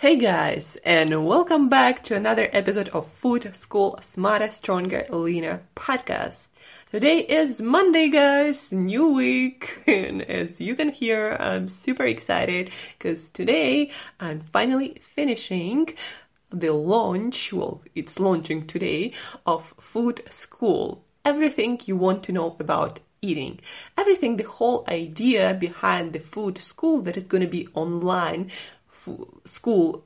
Hey guys, and welcome back to another episode of Food School Smarter, Stronger, Leaner podcast. Today is Monday, guys, new week, and as you can hear, I'm super excited because today I'm finally finishing the launch, well, it's launching today, of Food School everything you want to know about eating. Everything, the whole idea behind the food school that is going to be online school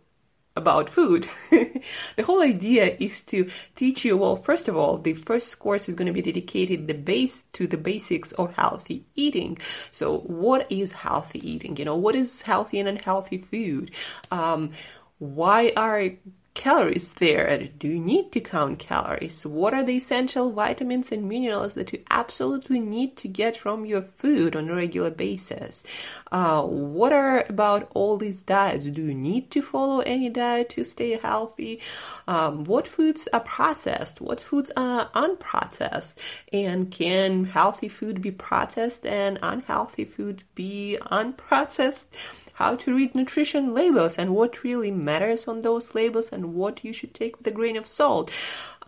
about food. the whole idea is to teach you, well, first of all, the first course is going to be dedicated the base to the basics of healthy eating. So what is healthy eating? You know, what is healthy and unhealthy food? Um, why are calories there? Do you need to count calories? What are the essential vitamins and minerals that you absolutely need to get from your food on a regular basis? Uh, what are about all these diets? Do you need to follow any diet to stay healthy? Um, what foods are processed? What foods are unprocessed? And can healthy food be processed and unhealthy food be unprocessed? How to read nutrition labels and what really matters on those labels and what you should take with a grain of salt.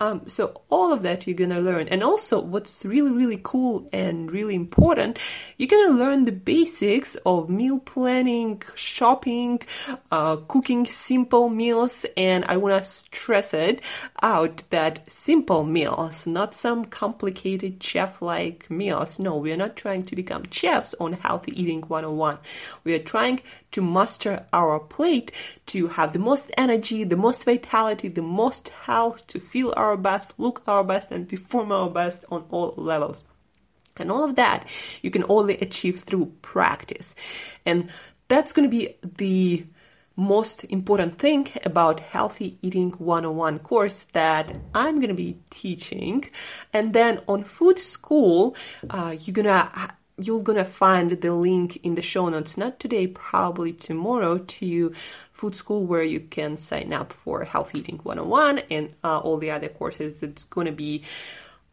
Um, so all of that you're gonna learn. And also what's really, really cool and really important, you're gonna learn the basics of meal planning, shopping, uh, cooking simple meals. And I wanna stress it out that simple meals, not some complicated chef-like meals. No, we are not trying to become chefs on healthy eating 101. We are trying to master our plate to have the most energy, the most vitality, the most health, to feel our best, look our best, and perform our best on all levels. And all of that you can only achieve through practice. And that's going to be the most important thing about healthy eating 101 course that I'm going to be teaching. And then on food school, uh, you're going to you're gonna find the link in the show notes. Not today probably tomorrow to food school where you can sign up for health eating 101 and uh, all the other courses that's gonna be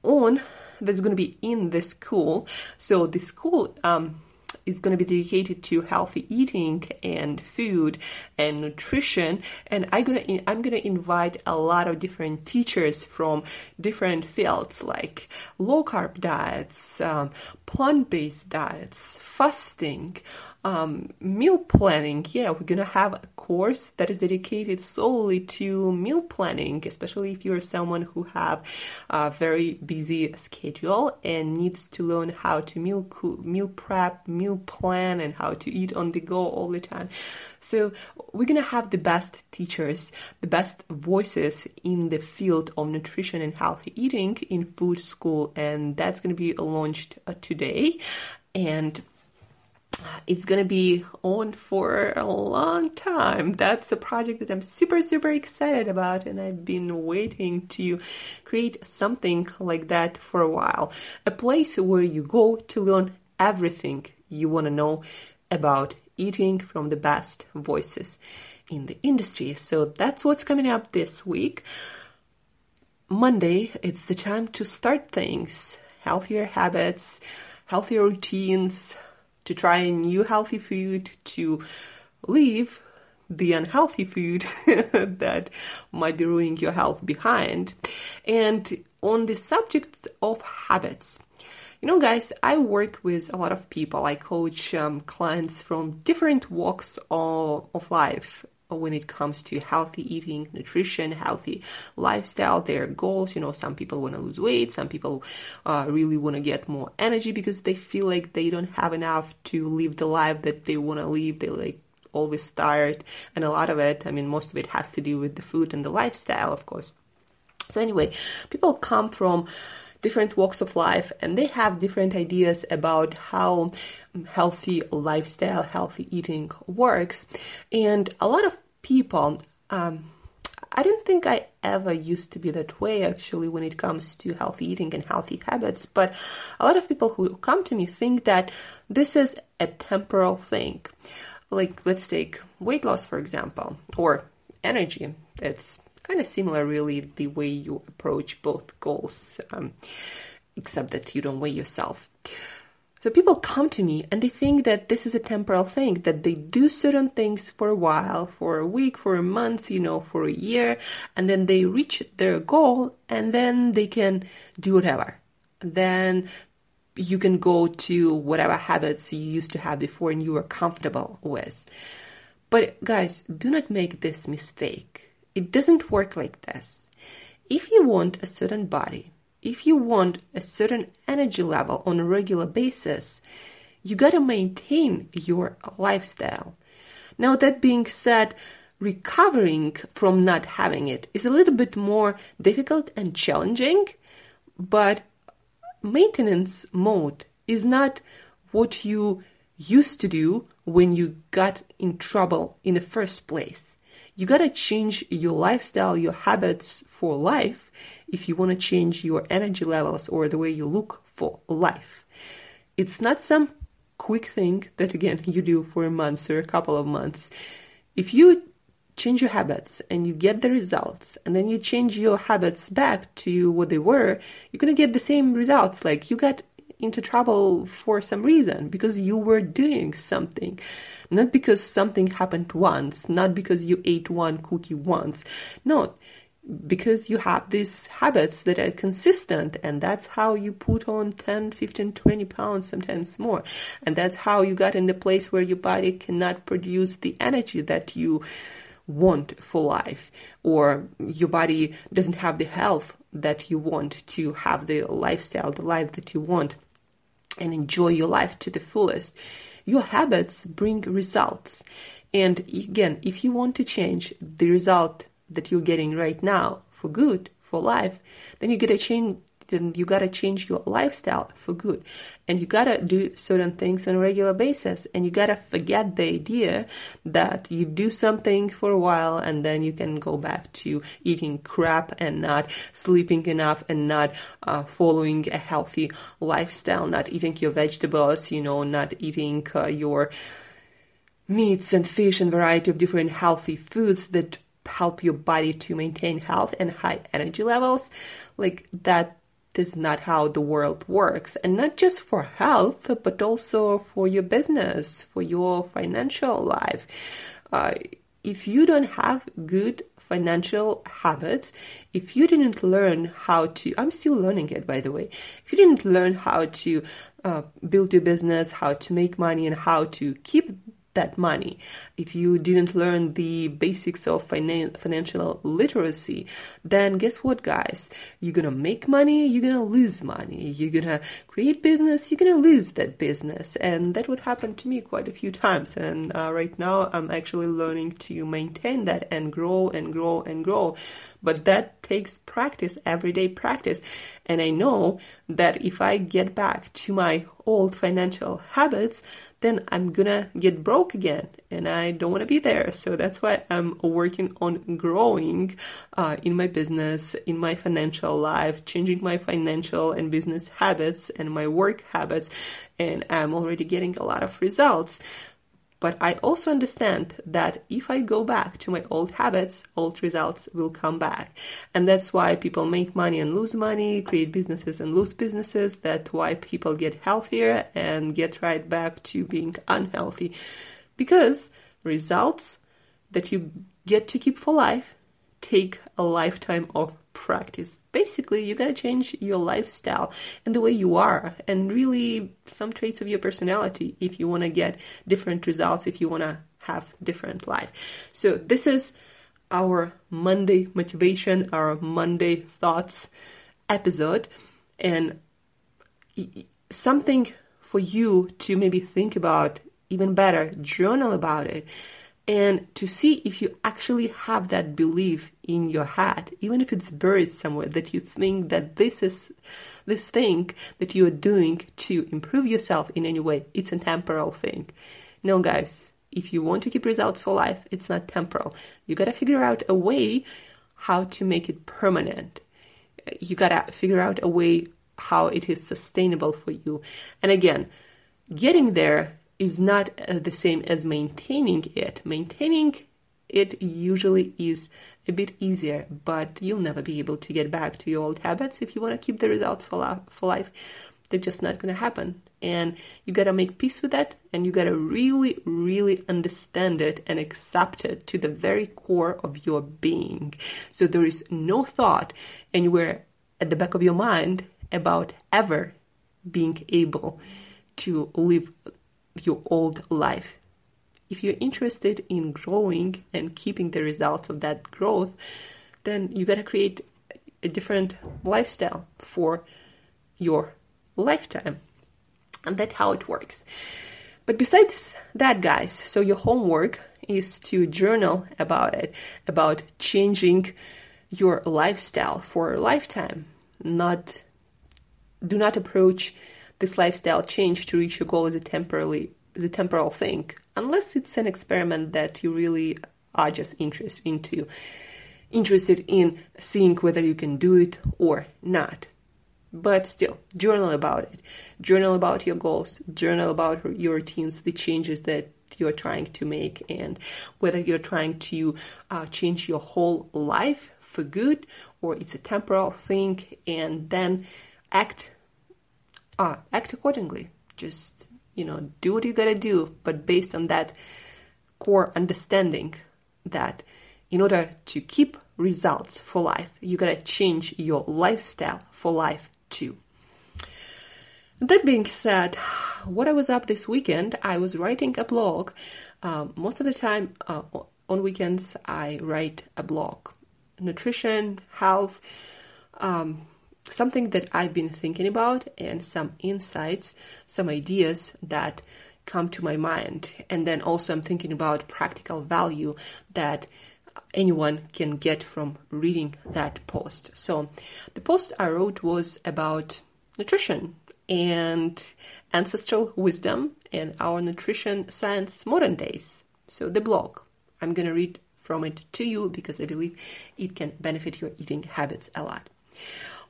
on that's gonna be in the school. So the school um, is going to be dedicated to healthy eating and food and nutrition. And i'm going to i'm going to invite a lot of different teachers from different fields like low carb diets um, plant-based diets fasting um, meal planning, yeah, we're gonna have a course that is dedicated solely to meal planning, especially if you're someone who have a very busy schedule and needs to learn how to meal meal prep, meal plan, and how to eat on the go all the time. So we're gonna have the best teachers, the best voices in the field of nutrition and healthy eating in food school, and that's gonna be launched uh, today. And it's going to be on for a long time. That's a project that I'm super, super excited about, and I've been waiting to create something like that for a while. A place where you go to learn everything you want to know about eating from the best voices in the industry. So that's what's coming up this week. Monday, it's the time to start things, healthier habits, healthier routines, to try new healthy food, to leave the unhealthy food that might be ruining your health behind. And on the subject of habits, you know, guys, I work with a lot of people. I coach um, clients from different walks of, of life when it comes to healthy eating, nutrition, healthy lifestyle, their goals. You know, some people want to lose weight, some people uh, really want to get more energy because they feel like they don't have enough to live the life that they want to live. They like always tired, and a lot of it, I mean, most of it has to do with the food and the lifestyle, of course. So anyway, people come from different walks of life and they have different ideas about how healthy lifestyle, healthy eating works. And a lot of people, um, I don't think I ever used to be that way actually when it comes to healthy eating and healthy habits, but a lot of people who come to me think that this is a temporal thing. Like, let's take weight loss, for example, or energy. It's kind of similar, really, the way you approach both goals, um, except that you don't weigh yourself. So people come to me and they think that this is a temporal thing, that they do certain things for a while, for a week, for a month, you know, for a year, and then they reach their goal and then they can do whatever. Then you can go to whatever habits you used to have before and you were comfortable with. But guys, do not make this mistake. It doesn't work like this. If you want a certain body, if you want a certain energy level on a regular basis, you gotta maintain your lifestyle. Now, that being said, recovering from not having it is a little bit more difficult and challenging, but maintenance mode is not what you used to do when you got in trouble in the first place you gotta change your lifestyle, your habits for life if you wanna change your energy levels or the way you look for life. It's not some quick thing that again you do for a month or a couple of months. If you change your habits and you get the results and then you change your habits back to what they were, you're going to get the same results. Like you got into trouble for some reason because you were doing something. Not because something happened once, not because you ate one cookie once. No, because you have these habits that are consistent and that's how you put on 10 15 20 pounds sometimes more and that's how you got in the place where your body cannot produce the energy that you want for life or your body doesn't have the health that you want to have the lifestyle the life that you want and enjoy your life to the fullest. Your habits bring results. And again, if you want to change the result that you're getting right now for good, for life, then you gotta change then you gotta change your lifestyle for good. And you gotta do certain things on a regular basis. And you gotta forget the idea that you do something for a while and then you can go back to eating crap and not sleeping enough and not uh, following a healthy lifestyle, not eating your vegetables, you know, not eating uh, your meats and fish and variety of different healthy foods that help your body to maintain health and high energy levels like that this is not how the world works. And not just for health, but also for your business, for your financial life. Uh, if you don't have good financial habits, if you didn't learn how to, I'm still learning it by the way, if you didn't learn how to uh, build your business, how to make money, and how to keep that money. If you didn't learn the basics of finan- financial literacy, then guess what, guys? You're gonna make money, you're gonna lose money. You're gonna create business, you're gonna lose that business. And that would happen to me quite a few times. And uh, right now, I'm actually learning to maintain that and grow and grow and grow. But that takes practice, everyday practice. And I know that if I get back to my old financial habits, then I'm gonna get broke again and I don't want to be there. So that's why I'm working on growing uh, in my business, in my financial life, changing my financial and business habits and my work habits. And I'm already getting a lot of results. But I also understand that if I go back to my old habits, old results will come back. And that's why people make money and lose money, create businesses and lose businesses. That's why people get healthier and get right back to being unhealthy. Because results that you get to keep for life take a lifetime of practice. Basically, you gotta change your lifestyle and the way you are, and really some traits of your personality if you wanna get different results, if you wanna have different life. So this is our Monday motivation, our Monday thoughts episode, and something for you to maybe think about even better, journal about it and to see if you actually have that belief in your head even if it's buried somewhere that you think that this is this thing that you are doing to improve yourself in any way it's a temporal thing. No guys if you want to keep results for life it's not temporal. You got to figure out a way how to make it permanent. You got to figure out a way how it is sustainable for you. And again getting there is not uh, the same as maintaining it. Maintaining it usually is a bit easier, but you'll never be able to get back to your old habits if you want to keep the results for, la- for life. They're just not going to happen. And you got to make peace with that and you got to really, really understand it and accept it to the very core of your being. So there is no thought anywhere at the back of your mind about ever being able to live your old life. If you're interested in growing and keeping the results of that growth, then you got to create a different lifestyle for your lifetime. And that's how it works. But besides that, guys, so your homework is to journal about it, about changing your lifestyle for a lifetime. Not do not approach this lifestyle change to reach your goal is a temporarily is a temporal thing, unless it's an experiment that you really are just interested into interested in seeing whether you can do it or not. But still, journal about it. Journal about your goals. Journal about your routines, the changes that you're trying to make, and whether you're trying to uh, change your whole life for good or it's a temporal thing, and then act uh, act accordingly. Just, you know, do what you gotta do, but based on that core understanding that in order to keep results for life, you gotta change your lifestyle for life too. That being said, what I was up this weekend, I was writing a blog. Um, most of the time uh, on weekends, I write a blog. Nutrition, health, um, something that I've been thinking about and some insights, some ideas that come to my mind. And then also I'm thinking about practical value that anyone can get from reading that post. So the post I wrote was about nutrition and ancestral wisdom and our nutrition science modern days. So the blog. I'm going to read from it to you because I believe it can benefit your eating habits a lot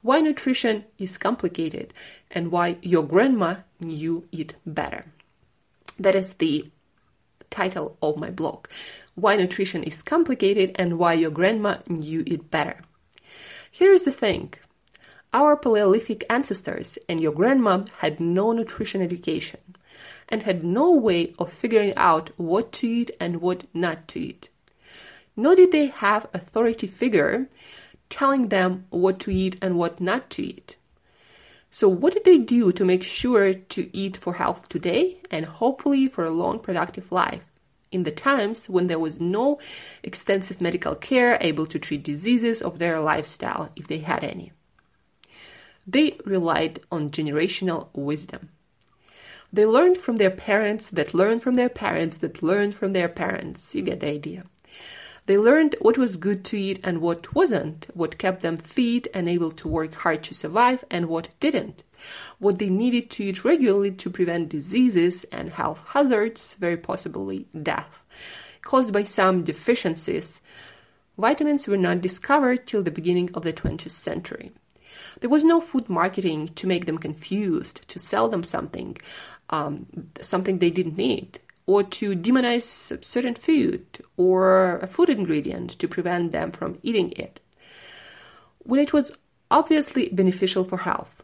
why nutrition is complicated and why your grandma knew it better. That is the title of my blog. Why nutrition is complicated and why your grandma knew it better. Here is the thing. Our Paleolithic ancestors and your grandma had no nutrition education and had no way of figuring out what to eat and what not to eat. Nor did they have authority figure telling them what to eat and what not to eat. So, what did they do to make sure to eat for health today and hopefully for a long, productive life? In the times when there was no extensive medical care able to treat diseases of their lifestyle, if they had any. They relied on generational wisdom. They learned from their parents that learned from their parents that learned from their parents. You get the idea. They learned what was good to eat and what wasn't, what kept them fit and able to work hard to survive and what didn't, what they needed to eat regularly to prevent diseases and health hazards, very possibly death, caused by some deficiencies. Vitamins were not discovered till the beginning of the 20th century. There was no food marketing to make them confused, to sell them something, um, something they didn't need or to demonize certain food or a food ingredient to prevent them from eating it when it was obviously beneficial for health.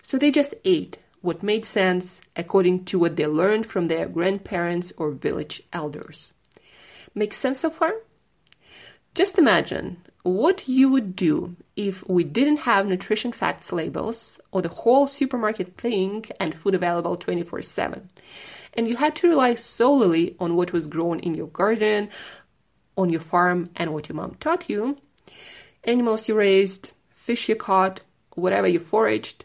So they just ate what made sense according to what they learned from their grandparents or village elders. Make sense so far? Just imagine what you would do if we didn't have nutrition facts labels or the whole supermarket thing and food available 24 7. And you had to rely solely on what was grown in your garden, on your farm, and what your mom taught you. Animals you raised, fish you caught, whatever you foraged.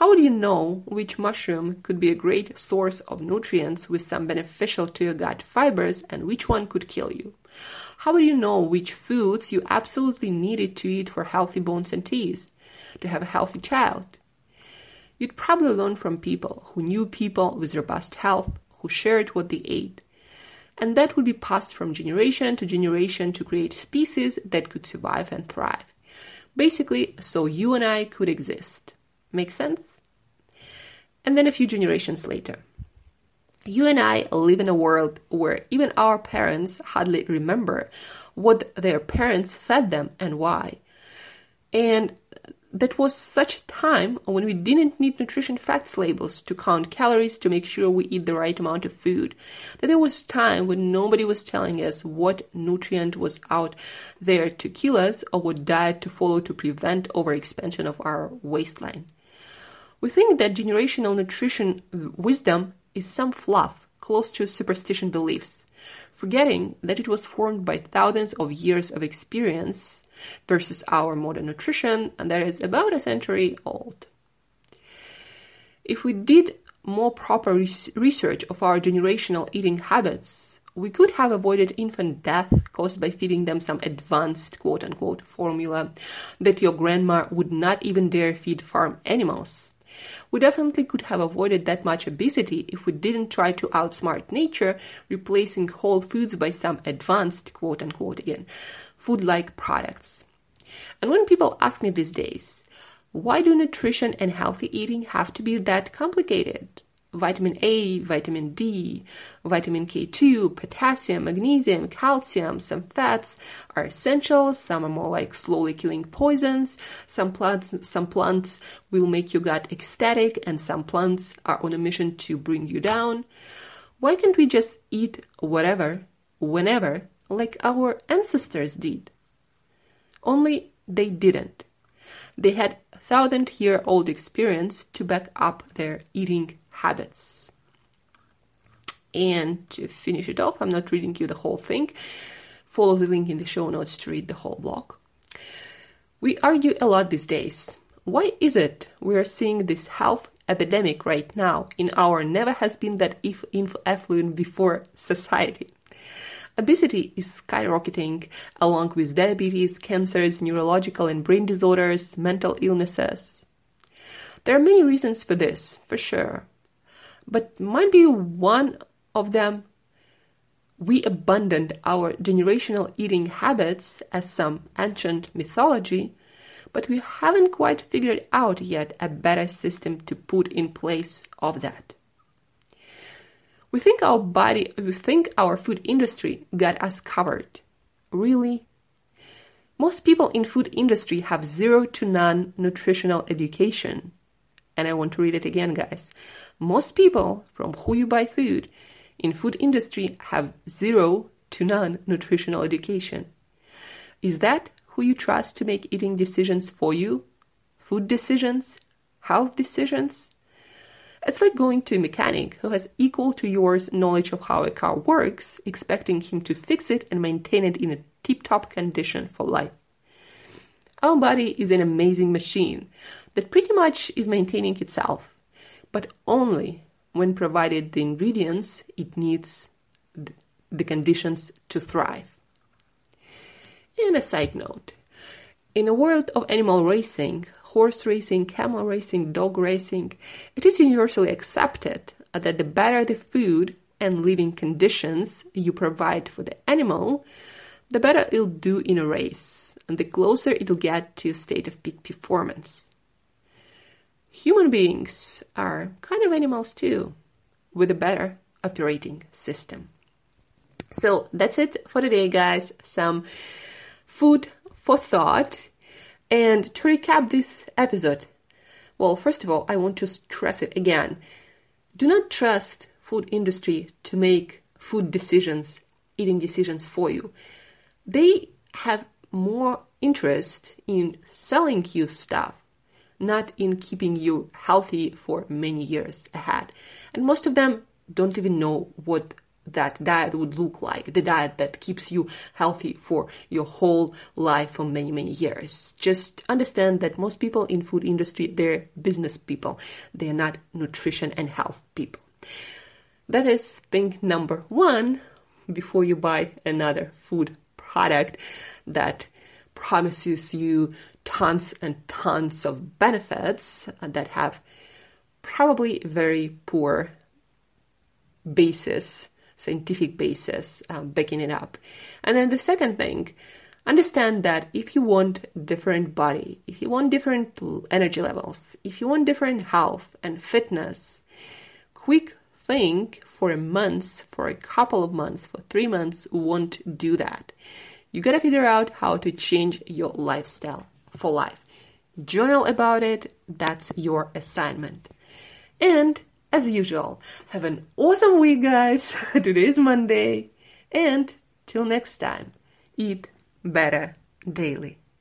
How would you know which mushroom could be a great source of nutrients with some beneficial to your gut fibers and which one could kill you? How would you know which foods you absolutely needed to eat for healthy bones and teeth, to have a healthy child? You'd probably learn from people who knew people with robust health, who shared what they ate. And that would be passed from generation to generation to create species that could survive and thrive. Basically, so you and I could exist. Make sense? And then a few generations later, you and I live in a world where even our parents hardly remember what their parents fed them and why. And that was such a time when we didn't need nutrition facts labels to count calories to make sure we eat the right amount of food. That there was time when nobody was telling us what nutrient was out there to kill us or what diet to follow to prevent overexpansion of our waistline. We think that generational nutrition uh, wisdom is some fluff close to superstition beliefs, forgetting that it was formed by thousands of years of experience versus our modern nutrition, and that is about a century old. If we did more proper research of our generational eating habits, we could have avoided infant death caused by feeding them some advanced quote unquote formula that your grandma would not even dare feed farm animals. We definitely could have avoided that much obesity if we didn't try to outsmart nature, replacing whole foods by some advanced, quote unquote again, food like products. And when people ask me these days, why do nutrition and healthy eating have to be that complicated? Vitamin A, vitamin D, vitamin K2, potassium, magnesium, calcium, some fats are essential. Some are more like slowly killing poisons. Some plants, some plants will make your gut ecstatic and some plants are on a mission to bring you down. Why can't we just eat whatever, whenever, like our ancestors did? Only they didn't. They had thousand year old experience to back up their eating habits. And to finish it off, I'm not reading you the whole thing. Follow the link in the show notes to read the whole blog. We argue a lot these days. Why is it we are seeing this health epidemic right now in our never has been that if affluent before society? Obesity is skyrocketing along with diabetes, cancers, neurological and brain disorders, mental illnesses. There are many reasons for this, for sure but might be one of them we abandoned our generational eating habits as some ancient mythology, but we haven't quite figured out yet a better system to put in place of that. We think our body, we think our food industry got us covered. Really? Most people in food industry have zero to none nutritional education. And I want to read it again, guys. Most people from who you buy food in food industry have zero to none nutritional education. Is that who you trust to make eating decisions for you? Food decisions? Health decisions? It's like going to a mechanic who has equal to yours knowledge of how a car works, expecting him to fix it and maintain it in a tip top condition for life. Our body is an amazing machine that pretty much is maintaining itself but only when provided the ingredients it needs the conditions to thrive. And a side note in a world of animal racing, horse racing, camel racing, dog racing, it is universally accepted that the better the food and living conditions you provide for the animal, the better it'll do in a race, and the closer it'll get to a state of peak performance. Human beings are kind of animals too, with a better operating system. So that's it for today, guys. Some food for thought. And to recap this episode, well, first of all, I want to stress it again. Do not trust food industry to make food decisions, eating decisions for you. They have more interest in selling you stuff, not in keeping you healthy for many years ahead. And most of them don't even know what that diet would look like the diet that keeps you healthy for your whole life for many many years. Just understand that most people in food industry they're business people. They're not nutrition and health people. That is thing number 1 before you buy another food product that promises you tons and tons of benefits that have probably very poor basis, scientific basis um, backing it up. And then the second thing, understand that if you want different body, if you want different energy levels, if you want different health and fitness, quick think for a month, for a couple of months, for three months won't do that. You gotta figure out how to change your lifestyle for life. Journal about it, that's your assignment. And as usual, have an awesome week, guys. Today is Monday. And till next time, eat better daily.